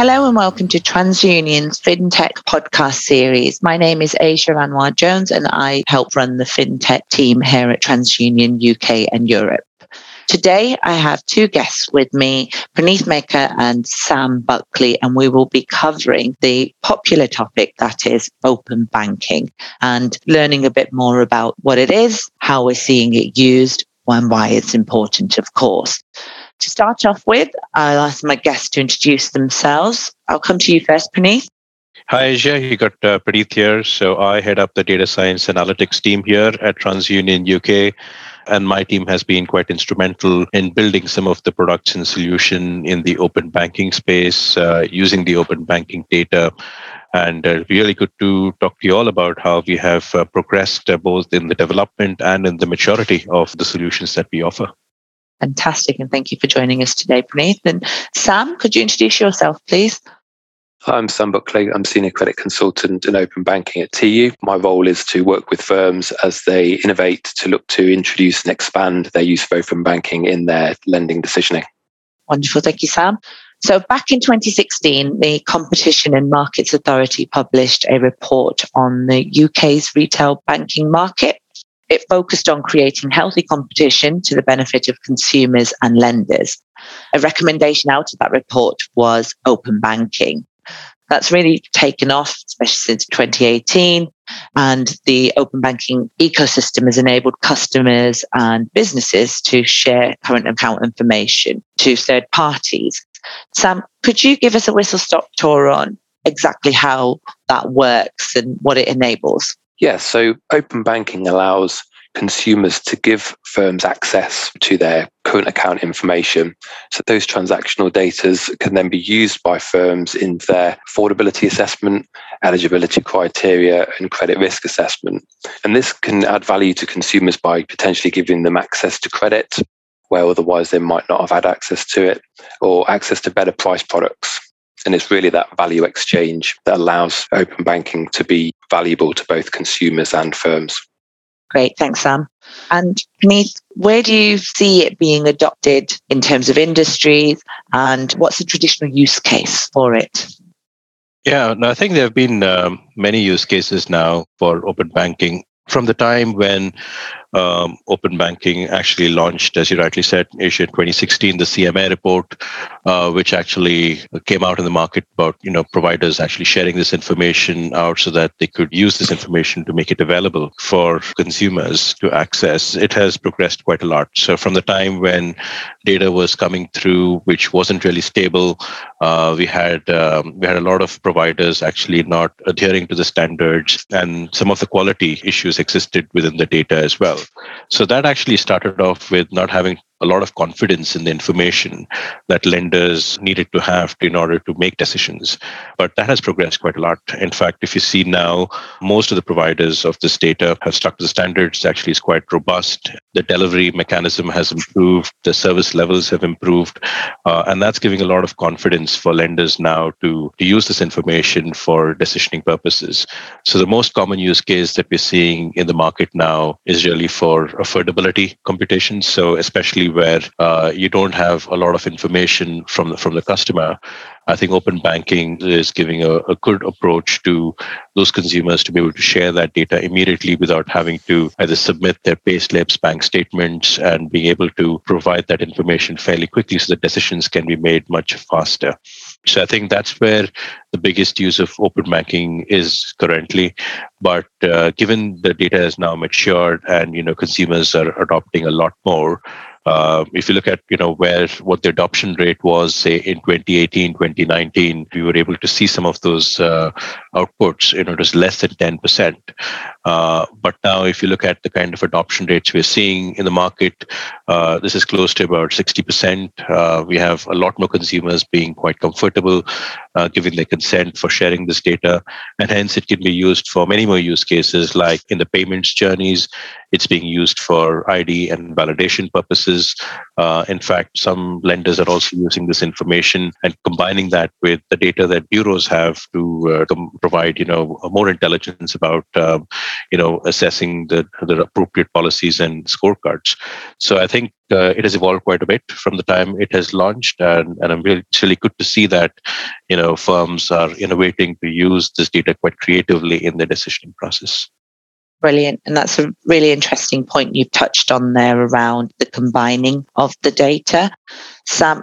Hello and welcome to TransUnion's FinTech podcast series. My name is Asia Anwar Jones and I help run the FinTech team here at TransUnion UK and Europe. Today, I have two guests with me, Praneeth Maker and Sam Buckley, and we will be covering the popular topic that is open banking and learning a bit more about what it is, how we're seeing it used, and why it's important, of course. To start off with, I'll ask my guests to introduce themselves. I'll come to you first, Praneeth. Hi, Asia. You got uh, here. So I head up the data science analytics team here at TransUnion UK and my team has been quite instrumental in building some of the products and solution in the open banking space uh, using the open banking data and uh, really good to talk to you all about how we have uh, progressed uh, both in the development and in the maturity of the solutions that we offer. Fantastic. And thank you for joining us today, Praneeth. And Sam, could you introduce yourself, please? I'm Sam Buckley. I'm Senior Credit Consultant in Open Banking at TU. My role is to work with firms as they innovate to look to introduce and expand their use of open banking in their lending decisioning. Wonderful. Thank you, Sam. So, back in 2016, the Competition and Markets Authority published a report on the UK's retail banking market. It focused on creating healthy competition to the benefit of consumers and lenders. A recommendation out of that report was open banking. That's really taken off, especially since 2018. And the open banking ecosystem has enabled customers and businesses to share current account information to third parties. Sam, could you give us a whistle stop tour on exactly how that works and what it enables? Yeah, so open banking allows consumers to give firms access to their current account information. So those transactional data can then be used by firms in their affordability assessment, eligibility criteria, and credit risk assessment. And this can add value to consumers by potentially giving them access to credit where otherwise they might not have had access to it, or access to better price products. And it's really that value exchange that allows open banking to be valuable to both consumers and firms. Great, thanks, Sam. And Praneeth, where do you see it being adopted in terms of industries and what's the traditional use case for it? Yeah, no, I think there have been um, many use cases now for open banking from the time when um, open banking actually launched, as you rightly said, Asia 2016, the CMA report, uh, which actually came out in the market about you know providers actually sharing this information out so that they could use this information to make it available for consumers to access. It has progressed quite a lot. So from the time when data was coming through, which wasn't really stable, uh, we had um, we had a lot of providers actually not adhering to the standards, and some of the quality issues existed within the data as well. So that actually started off with not having a lot of confidence in the information that lenders needed to have in order to make decisions. But that has progressed quite a lot. In fact, if you see now, most of the providers of this data have stuck to the standards, actually is quite robust. The delivery mechanism has improved, the service levels have improved, uh, and that's giving a lot of confidence for lenders now to, to use this information for decisioning purposes. So the most common use case that we're seeing in the market now is really for affordability computations. So especially where uh, you don't have a lot of information from the, from the customer, I think open banking is giving a, a, good approach to those consumers to be able to share that data immediately without having to either submit their pay slips, bank statements, and being able to provide that information fairly quickly so that decisions can be made much faster. So I think that's where the biggest use of open banking is currently. But uh, given the data has now matured and you know consumers are adopting a lot more, uh, if you look at you know where what the adoption rate was, say in 2018, 2019, we were able to see some of those uh, outputs. You know, it was less than 10 percent. Uh, but now, if you look at the kind of adoption rates we're seeing in the market, uh, this is close to about 60 percent. Uh, we have a lot more consumers being quite comfortable uh, giving their consent for sharing this data, and hence it can be used for many more use cases, like in the payments journeys. It's being used for ID and validation purposes. Uh, in fact, some lenders are also using this information and combining that with the data that bureaus have to, uh, to provide, you know, more intelligence about, um, you know, assessing the, the appropriate policies and scorecards. So I think uh, it has evolved quite a bit from the time it has launched, and, and I'm really, really good to see that you know firms are innovating to use this data quite creatively in their decisioning process. Brilliant. And that's a really interesting point you've touched on there around the combining of the data. Sam,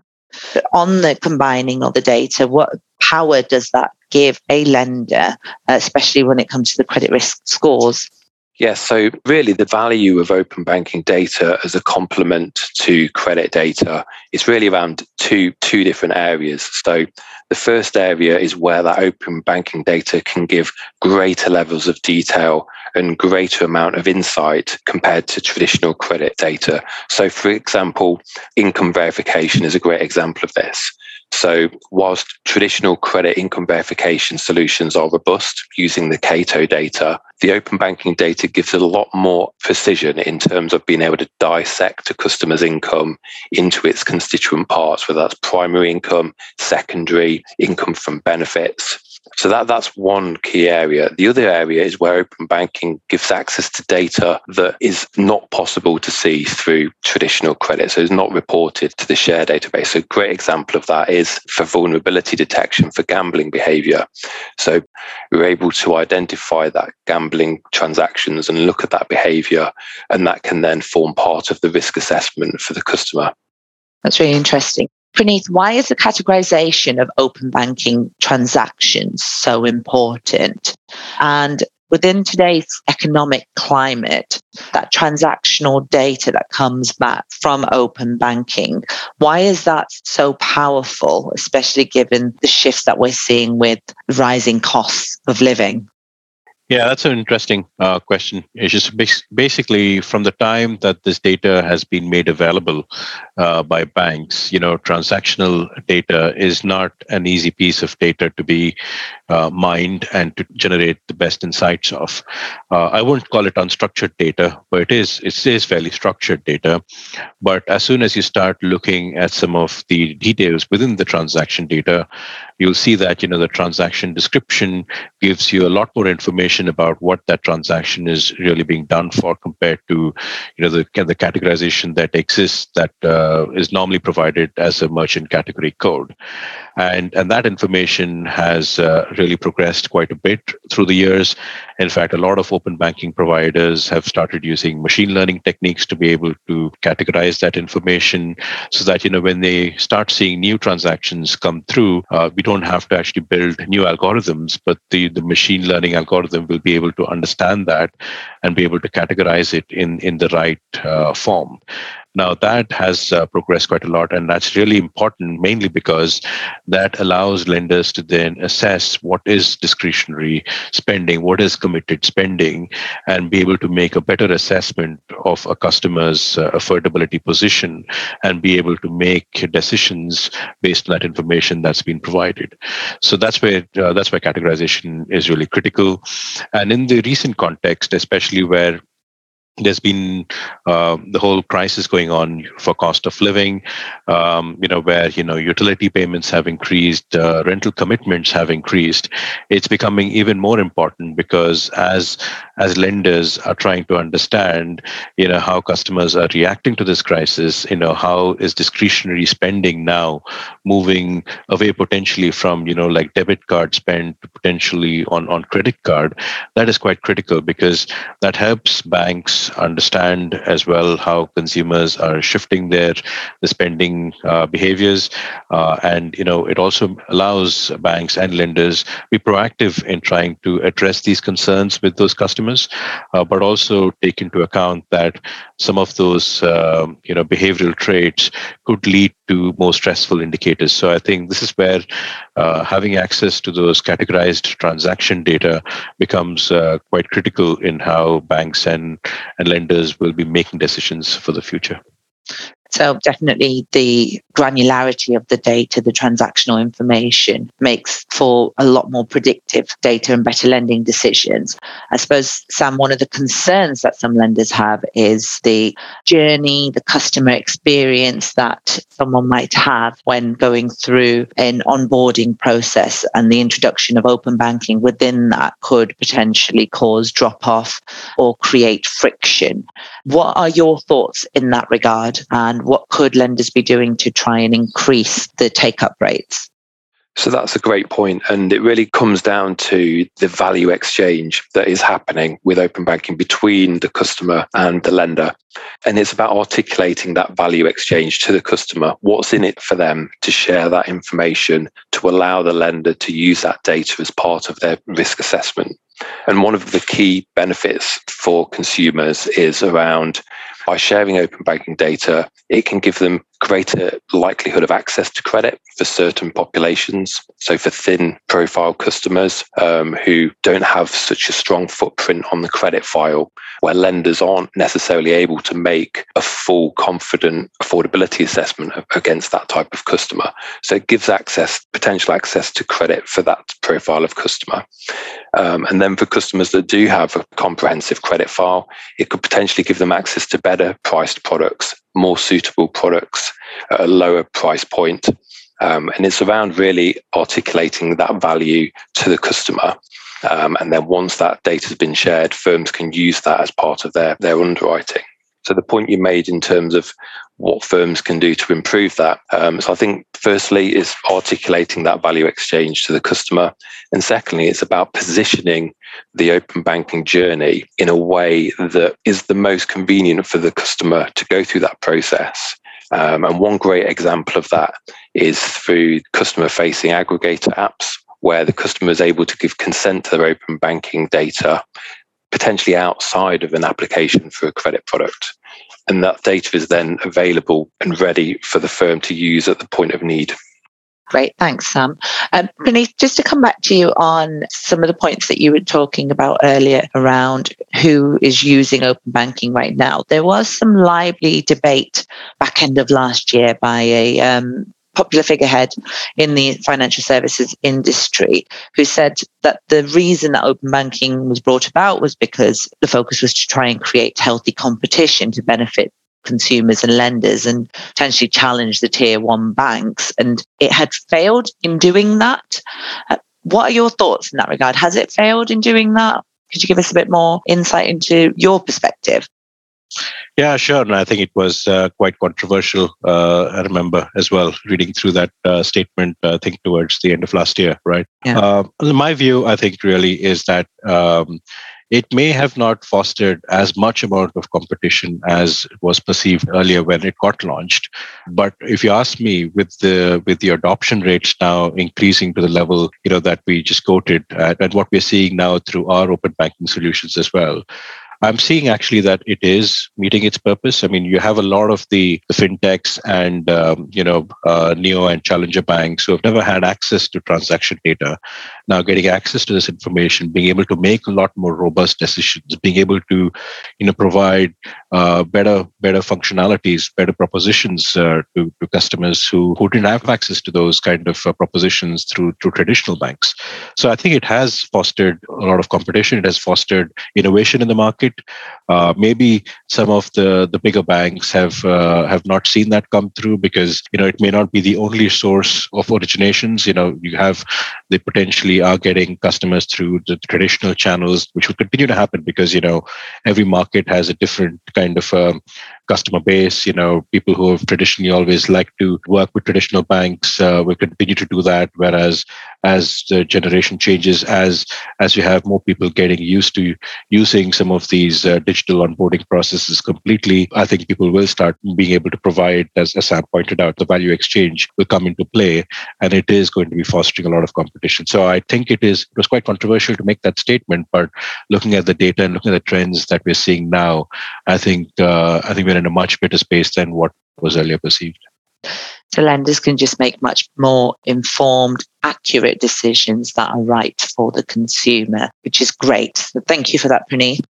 on the combining of the data, what power does that give a lender, especially when it comes to the credit risk scores? Yes, so really the value of open banking data as a complement to credit data is really around two two different areas. So the first area is where that open banking data can give greater levels of detail and greater amount of insight compared to traditional credit data. So for example, income verification is a great example of this. So, whilst traditional credit income verification solutions are robust using the CATO data, the open banking data gives a lot more precision in terms of being able to dissect a customer's income into its constituent parts, whether that's primary income, secondary, income from benefits. So that, that's one key area. The other area is where open banking gives access to data that is not possible to see through traditional credit. So it's not reported to the share database. So a great example of that is for vulnerability detection for gambling behavior. So we're able to identify that gambling transactions and look at that behavior, and that can then form part of the risk assessment for the customer. That's really interesting. Praneeth, why is the categorization of open banking transactions so important? And within today's economic climate, that transactional data that comes back from open banking, why is that so powerful, especially given the shifts that we're seeing with rising costs of living? Yeah, that's an interesting uh, question. It's just basically from the time that this data has been made available uh, by banks, you know, transactional data is not an easy piece of data to be uh, mined and to generate the best insights of. Uh, I wouldn't call it unstructured data, but it is it is fairly structured data. But as soon as you start looking at some of the details within the transaction data, you'll see that you know the transaction description gives you a lot more information about what that transaction is really being done for compared to you know the the categorization that exists that uh, is normally provided as a merchant category code. And and that information has uh, really progressed quite a bit through the years in fact a lot of open banking providers have started using machine learning techniques to be able to categorize that information so that you know when they start seeing new transactions come through uh, we don't have to actually build new algorithms, but the, the machine learning algorithm will be able to understand that and be able to categorize it in, in the right uh, form. Now, that has uh, progressed quite a lot, and that's really important mainly because that allows lenders to then assess what is discretionary spending, what is committed spending, and be able to make a better assessment of a customer's uh, affordability position and be able to make decisions based on that information that's been provided. So that's where uh, that's where categorization is really critical. And in the recent context, especially where there's been uh, the whole crisis going on for cost of living, um, you know, where you know utility payments have increased, uh, rental commitments have increased. It's becoming even more important because as as lenders are trying to understand, you know, how customers are reacting to this crisis, you know, how is discretionary spending now moving away potentially from you know like debit card spend to potentially on on credit card. That is quite critical because that helps banks understand as well how consumers are shifting their the spending uh, behaviors, uh, and you know it also allows banks and lenders be proactive in trying to address these concerns with those customers, uh, but also take into account that some of those um, you know behavioral traits could lead to more stressful indicators. So I think this is where uh, having access to those categorized transaction data becomes uh, quite critical in how banks and and lenders will be making decisions for the future. So definitely the granularity of the data, the transactional information makes for a lot more predictive data and better lending decisions. I suppose, Sam, one of the concerns that some lenders have is the journey, the customer experience that someone might have when going through an onboarding process and the introduction of open banking within that could potentially cause drop off or create friction. What are your thoughts in that regard? And what could lenders be doing to try and increase the take up rates? So that's a great point. And it really comes down to the value exchange that is happening with open banking between the customer and the lender. And it's about articulating that value exchange to the customer. What's in it for them to share that information to allow the lender to use that data as part of their risk assessment. And one of the key benefits for consumers is around by sharing open banking data, it can give them greater likelihood of access to credit for certain populations. So, for thin profile customers um, who don't have such a strong footprint on the credit file, where lenders aren't necessarily able to make a full, confident affordability assessment against that type of customer. So, it gives access, potential access to credit for that profile of customer. Um, and then for customers that do have a comprehensive credit file, it could potentially give them access to better priced products, more suitable products at a lower price point. Um, and it's around really articulating that value to the customer. Um, and then once that data has been shared, firms can use that as part of their, their underwriting. So the point you made in terms of what firms can do to improve that. Um, so I think firstly is articulating that value exchange to the customer. And secondly, it's about positioning the open banking journey in a way that is the most convenient for the customer to go through that process. Um, and one great example of that is through customer facing aggregator apps, where the customer is able to give consent to their open banking data potentially outside of an application for a credit product. And that data is then available and ready for the firm to use at the point of need. Great, thanks, Sam. Um, just to come back to you on some of the points that you were talking about earlier around who is using open banking right now. There was some lively debate back end of last year by a um, popular figurehead in the financial services industry who said that the reason that open banking was brought about was because the focus was to try and create healthy competition to benefit consumers and lenders and potentially challenge the tier one banks. And it had failed in doing that. Uh, what are your thoughts in that regard? Has it failed in doing that? Could you give us a bit more insight into your perspective? Yeah, sure. And I think it was uh, quite controversial. Uh, I remember as well reading through that uh, statement, uh, I think towards the end of last year, right? Yeah. Um, my view, I think, really is that um, it may have not fostered as much amount of competition as was perceived earlier when it got launched. But if you ask me, with the with the adoption rates now increasing to the level you know that we just quoted, and what we're seeing now through our open banking solutions as well, I'm seeing actually that it is meeting its purpose. I mean, you have a lot of the, the fintechs and um, you know uh, neo and challenger banks who have never had access to transaction data, now getting access to this information, being able to make a lot more robust decisions, being able to you know provide uh, better better functionalities, better propositions uh, to, to customers who, who didn't have access to those kind of uh, propositions through through traditional banks. So I think it has fostered a lot of competition. It has fostered innovation in the market. Uh, maybe some of the, the bigger banks have uh, have not seen that come through because you know it may not be the only source of originations. You know, you have they potentially are getting customers through the traditional channels, which will continue to happen because you know every market has a different kind of um, customer base. You know, people who have traditionally always liked to work with traditional banks uh, will continue to do that. Whereas as the generation changes, as as you have more people getting used to using some of these uh, digital onboarding processes completely, I think people will start being able to provide, as, as Sam pointed out, the value exchange will come into play, and it is going to be fostering a lot of competition. So I think it is. It was quite controversial to make that statement, but looking at the data and looking at the trends that we're seeing now, I think uh, I think we're in a much better space than what was earlier perceived. So lenders can just make much more informed, accurate decisions that are right for the consumer, which is great. So thank you for that, Praneeth.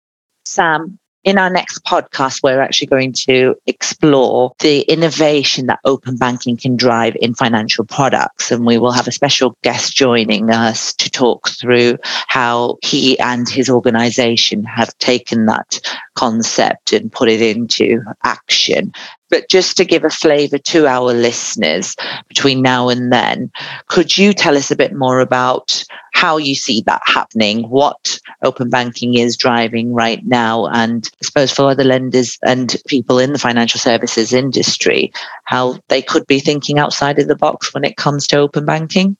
Sam, in our next podcast, we're actually going to explore the innovation that open banking can drive in financial products. And we will have a special guest joining us to talk through how he and his organization have taken that concept and put it into action. But just to give a flavor to our listeners between now and then, could you tell us a bit more about how you see that happening, what open banking is driving right now, and I suppose for other lenders and people in the financial services industry, how they could be thinking outside of the box when it comes to open banking?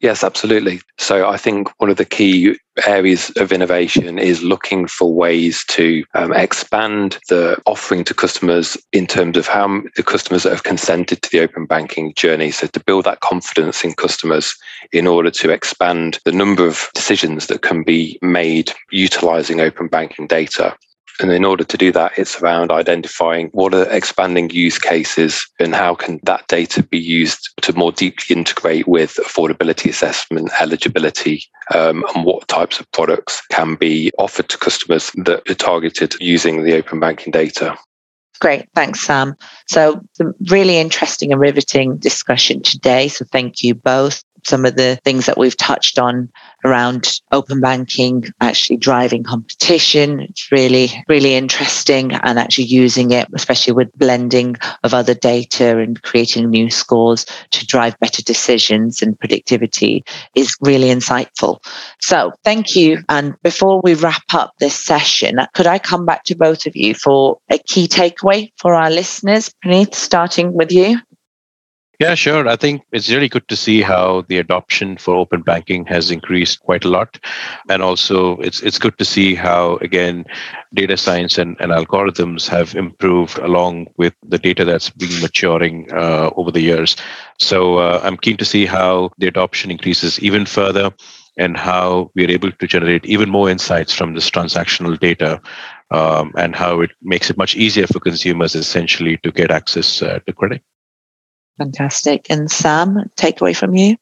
Yes, absolutely. So I think one of the key areas of innovation is looking for ways to um, expand the offering to customers in terms of how the customers that have consented to the open banking journey. So to build that confidence in customers in order to expand the number of decisions that can be made utilizing open banking data. And in order to do that, it's around identifying what are expanding use cases and how can that data be used to more deeply integrate with affordability assessment, eligibility, um, and what types of products can be offered to customers that are targeted using the open banking data. Great. Thanks, Sam. So, really interesting and riveting discussion today. So, thank you both some of the things that we've touched on around open banking, actually driving competition. It's really, really interesting and actually using it, especially with blending of other data and creating new scores to drive better decisions and predictivity is really insightful. So thank you. And before we wrap up this session, could I come back to both of you for a key takeaway for our listeners? Praneeth, starting with you. Yeah, sure. I think it's really good to see how the adoption for open banking has increased quite a lot. And also it's it's good to see how again data science and, and algorithms have improved along with the data that's been maturing uh, over the years. So uh, I'm keen to see how the adoption increases even further and how we're able to generate even more insights from this transactional data um, and how it makes it much easier for consumers essentially to get access uh, to credit. Fantastic. And Sam, takeaway from you?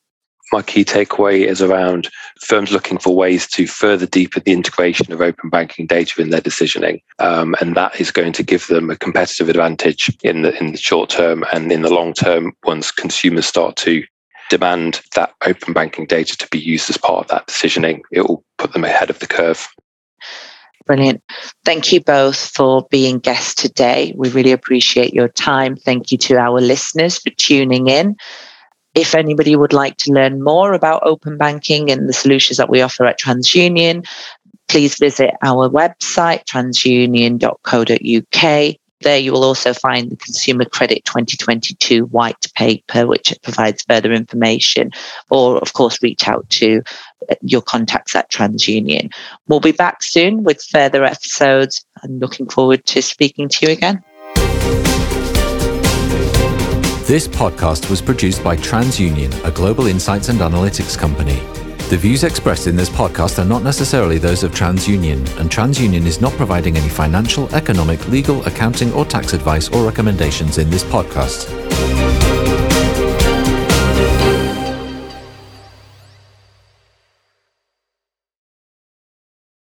My key takeaway is around firms looking for ways to further deepen the integration of open banking data in their decisioning, um, and that is going to give them a competitive advantage in the in the short term and in the long term. Once consumers start to demand that open banking data to be used as part of that decisioning, it will put them ahead of the curve. Brilliant. Thank you both for being guests today. We really appreciate your time. Thank you to our listeners for tuning in. If anybody would like to learn more about open banking and the solutions that we offer at TransUnion, please visit our website, transunion.co.uk. There you will also find the Consumer Credit 2022 white paper, which provides further information, or of course, reach out to uh, your contacts at TransUnion. We'll be back soon with further episodes and looking forward to speaking to you again. This podcast was produced by TransUnion, a global insights and analytics company. The views expressed in this podcast are not necessarily those of TransUnion, and TransUnion is not providing any financial, economic, legal, accounting, or tax advice or recommendations in this podcast.